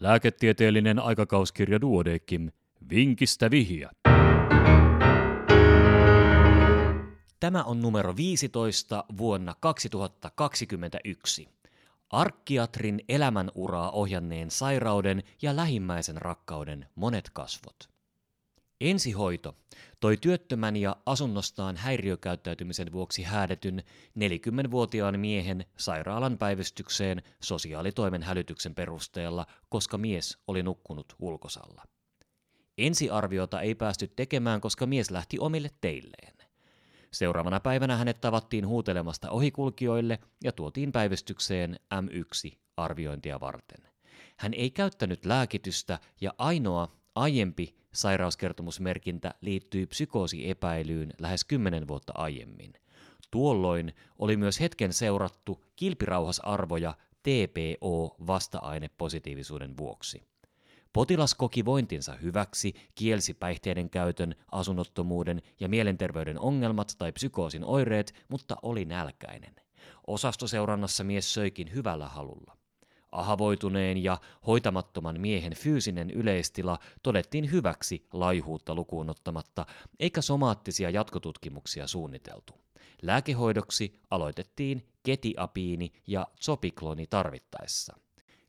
Lääketieteellinen aikakauskirja Duodekim. Vinkistä vihiä. Tämä on numero 15 vuonna 2021. Arkkiatrin elämänuraa ohjanneen sairauden ja lähimmäisen rakkauden monet kasvot. Ensihoito toi työttömän ja asunnostaan häiriökäyttäytymisen vuoksi häädetyn 40-vuotiaan miehen sairaalan päivystykseen sosiaalitoimen hälytyksen perusteella, koska mies oli nukkunut ulkosalla. Ensiarviota ei päästy tekemään, koska mies lähti omille teilleen. Seuraavana päivänä hänet tavattiin huutelemasta ohikulkijoille ja tuotiin päivystykseen M1-arviointia varten. Hän ei käyttänyt lääkitystä ja ainoa aiempi sairauskertomusmerkintä liittyi psykoosiepäilyyn lähes kymmenen vuotta aiemmin. Tuolloin oli myös hetken seurattu kilpirauhasarvoja TPO-vasta-ainepositiivisuuden vuoksi. Potilas koki vointinsa hyväksi, kielsi päihteiden käytön, asunnottomuuden ja mielenterveyden ongelmat tai psykoosin oireet, mutta oli nälkäinen. Osastoseurannassa mies söikin hyvällä halulla. Ahavoituneen ja hoitamattoman miehen fyysinen yleistila todettiin hyväksi laihuutta lukuun ottamatta, eikä somaattisia jatkotutkimuksia suunniteltu. Lääkehoidoksi aloitettiin ketiapiini ja zopikloni tarvittaessa.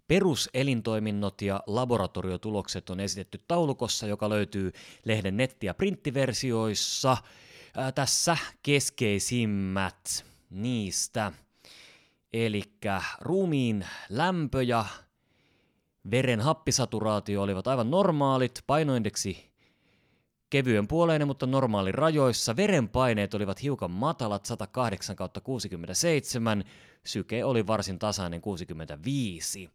Peruselintoiminnot ja laboratoriotulokset on esitetty taulukossa, joka löytyy lehden netti- ja printtiversioissa. Ää, tässä keskeisimmät niistä. Eli ruumiin lämpö ja veren happisaturaatio olivat aivan normaalit, painoindeksi kevyen puoleinen, mutta normaali rajoissa. Verenpaineet olivat hiukan matalat, 108 67, syke oli varsin tasainen 65.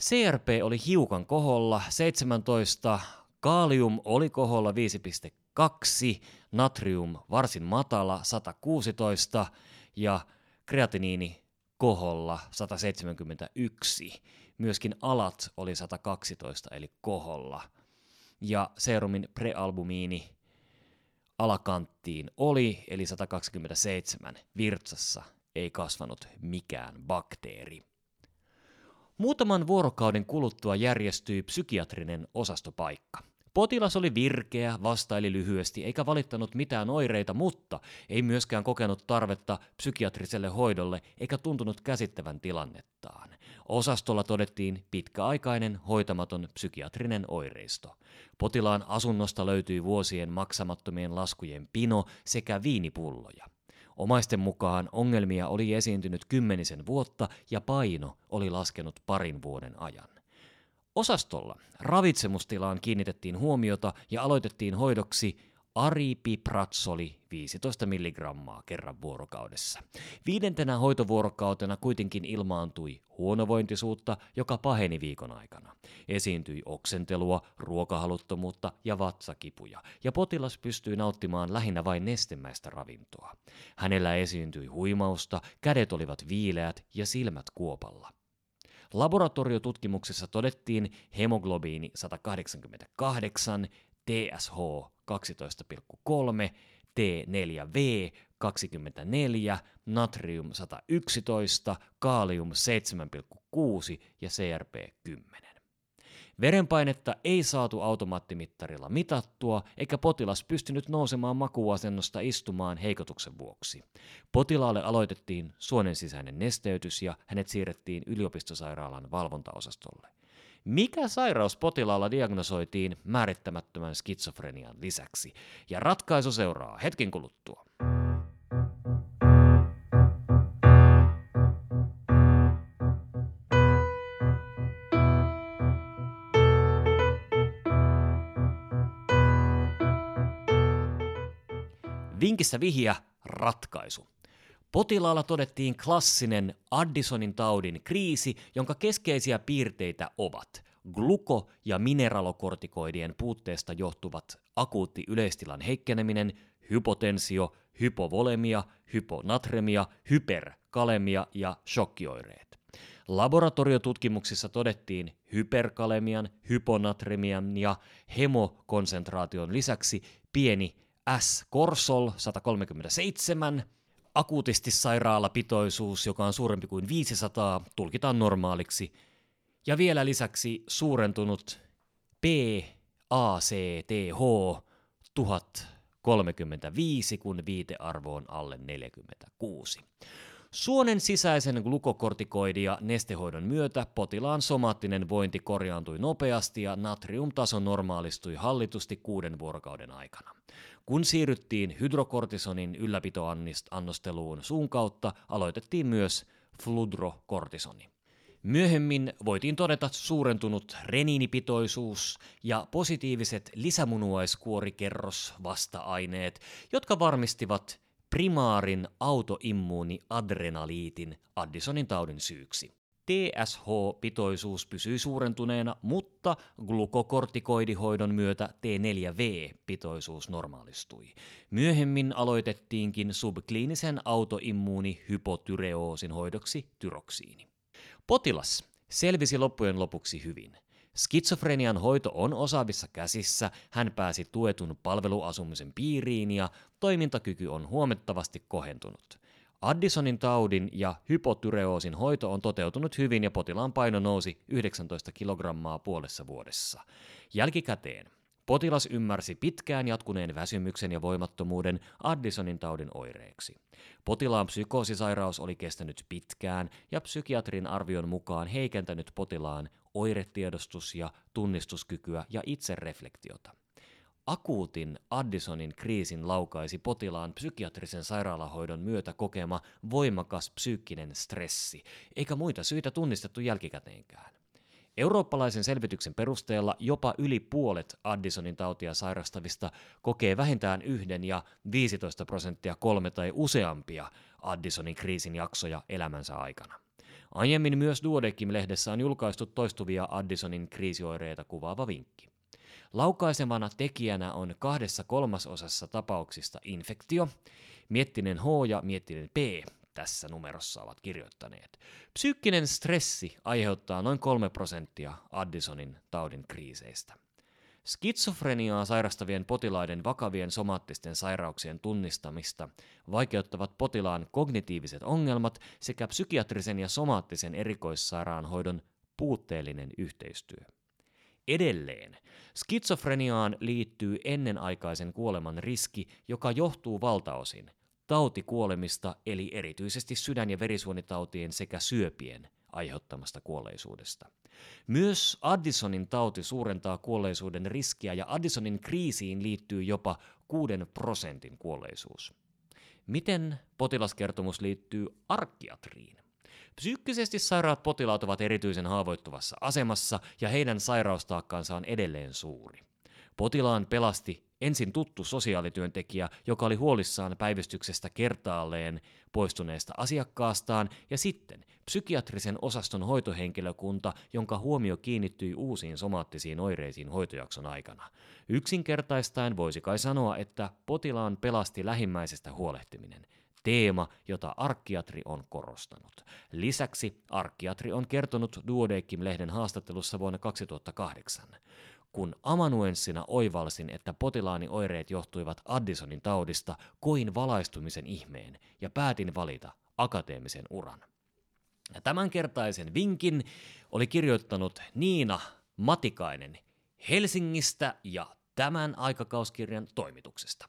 CRP oli hiukan koholla, 17, kalium oli koholla 5,2, natrium varsin matala, 116 ja kreatiniini koholla 171. Myöskin alat oli 112 eli koholla. Ja serumin prealbumiini alakanttiin oli, eli 127 virtsassa ei kasvanut mikään bakteeri. Muutaman vuorokauden kuluttua järjestyi psykiatrinen osastopaikka. Potilas oli virkeä, vastaili lyhyesti eikä valittanut mitään oireita, mutta ei myöskään kokenut tarvetta psykiatriselle hoidolle eikä tuntunut käsittävän tilannettaan. Osastolla todettiin pitkäaikainen hoitamaton psykiatrinen oireisto. Potilaan asunnosta löytyi vuosien maksamattomien laskujen pino sekä viinipulloja. Omaisten mukaan ongelmia oli esiintynyt kymmenisen vuotta ja paino oli laskenut parin vuoden ajan. Osastolla ravitsemustilaan kiinnitettiin huomiota ja aloitettiin hoidoksi aripipratsoli 15 milligrammaa kerran vuorokaudessa. Viidentenä hoitovuorokautena kuitenkin ilmaantui huonovointisuutta, joka paheni viikon aikana. Esiintyi oksentelua, ruokahaluttomuutta ja vatsakipuja, ja potilas pystyi nauttimaan lähinnä vain nestemäistä ravintoa. Hänellä esiintyi huimausta, kädet olivat viileät ja silmät kuopalla. Laboratoriotutkimuksessa todettiin hemoglobiini 188, TSH 12,3, T4V 24, natrium 111, kaalium 7,6 ja CRP 10. Verenpainetta ei saatu automaattimittarilla mitattua, eikä potilas pystynyt nousemaan makuasennosta istumaan heikotuksen vuoksi. Potilaalle aloitettiin suonen sisäinen nesteytys ja hänet siirrettiin yliopistosairaalan valvontaosastolle. Mikä sairaus potilaalla diagnosoitiin määrittämättömän skitsofrenian lisäksi? Ja ratkaisu seuraa hetken kuluttua. Vinkissä vihja ratkaisu. Potilaalla todettiin klassinen Addisonin taudin kriisi, jonka keskeisiä piirteitä ovat gluko- ja mineralokortikoidien puutteesta johtuvat akuutti yleistilan heikkeneminen, hypotensio, hypovolemia, hyponatremia, hyperkalemia ja shokkioireet. Laboratoriotutkimuksissa todettiin hyperkalemian, hyponatremian ja hemokonsentraation lisäksi pieni S-korsol 137, akuutisti sairaalapitoisuus, joka on suurempi kuin 500, tulkitaan normaaliksi, Ja vielä lisäksi suurentunut PACTH 1035, kun viitearvo on alle 46. Suonen sisäisen glukokortikoidi- ja nestehoidon myötä potilaan somaattinen vointi korjaantui nopeasti ja natriumtaso normaalistui hallitusti kuuden vuorokauden aikana. Kun siirryttiin hydrokortisonin ylläpitoannosteluun suun kautta, aloitettiin myös fludrokortisoni. Myöhemmin voitiin todeta suurentunut reniinipitoisuus ja positiiviset lisämunuaiskuorikerros vasta-aineet, jotka varmistivat primaarin autoimmuuniadrenaliitin Addisonin taudin syyksi. TSH-pitoisuus pysyi suurentuneena, mutta glukokortikoidihoidon myötä T4V-pitoisuus normaalistui. Myöhemmin aloitettiinkin subkliinisen autoimmuunihypotyreoosin hoidoksi tyroksiini. Potilas selvisi loppujen lopuksi hyvin. Skitsofrenian hoito on osaavissa käsissä, hän pääsi tuetun palveluasumisen piiriin ja toimintakyky on huomattavasti kohentunut. Addisonin taudin ja hypotyreoosin hoito on toteutunut hyvin ja potilaan paino nousi 19 kilogrammaa puolessa vuodessa. Jälkikäteen Potilas ymmärsi pitkään jatkuneen väsymyksen ja voimattomuuden Addisonin taudin oireeksi. Potilaan psykoosisairaus oli kestänyt pitkään ja psykiatrin arvion mukaan heikentänyt potilaan oiretiedostus- ja tunnistuskykyä ja itsereflektiota. Akuutin Addisonin kriisin laukaisi potilaan psykiatrisen sairaalahoidon myötä kokema voimakas psyykkinen stressi, eikä muita syitä tunnistettu jälkikäteenkään. Eurooppalaisen selvityksen perusteella jopa yli puolet Addisonin tautia sairastavista kokee vähintään yhden ja 15 prosenttia kolme tai useampia Addisonin kriisin jaksoja elämänsä aikana. Aiemmin myös Duodekim-lehdessä on julkaistu toistuvia Addisonin kriisioireita kuvaava vinkki. Laukaisemana tekijänä on kahdessa kolmasosassa tapauksista infektio, miettinen H ja miettinen P, tässä numerossa ovat kirjoittaneet. Psyykkinen stressi aiheuttaa noin 3 prosenttia Addisonin taudin kriiseistä. Skitsofreniaa sairastavien potilaiden vakavien somaattisten sairauksien tunnistamista vaikeuttavat potilaan kognitiiviset ongelmat sekä psykiatrisen ja somaattisen erikoissairaanhoidon puutteellinen yhteistyö. Edelleen, skitsofreniaan liittyy ennenaikaisen kuoleman riski, joka johtuu valtaosin tautikuolemista eli erityisesti sydän- ja verisuonitautien sekä syöpien aiheuttamasta kuolleisuudesta. Myös Addisonin tauti suurentaa kuolleisuuden riskiä ja Addisonin kriisiin liittyy jopa 6 prosentin kuolleisuus. Miten potilaskertomus liittyy arkkiatriin? Psyykkisesti sairaat potilaat ovat erityisen haavoittuvassa asemassa ja heidän sairaustaakkansa on edelleen suuri. Potilaan pelasti ensin tuttu sosiaalityöntekijä, joka oli huolissaan päivystyksestä kertaalleen poistuneesta asiakkaastaan, ja sitten psykiatrisen osaston hoitohenkilökunta, jonka huomio kiinnittyi uusiin somaattisiin oireisiin hoitojakson aikana. Yksinkertaistaen voisi kai sanoa, että potilaan pelasti lähimmäisestä huolehtiminen – teema, jota arkkiatri on korostanut. Lisäksi arkkiatri on kertonut Duodekim-lehden haastattelussa vuonna 2008. Kun amanuenssina oivalsin, että potilaani oireet johtuivat Addisonin taudista, koin valaistumisen ihmeen ja päätin valita akateemisen uran. Tämänkertaisen vinkin oli kirjoittanut Niina Matikainen Helsingistä ja tämän aikakauskirjan toimituksesta.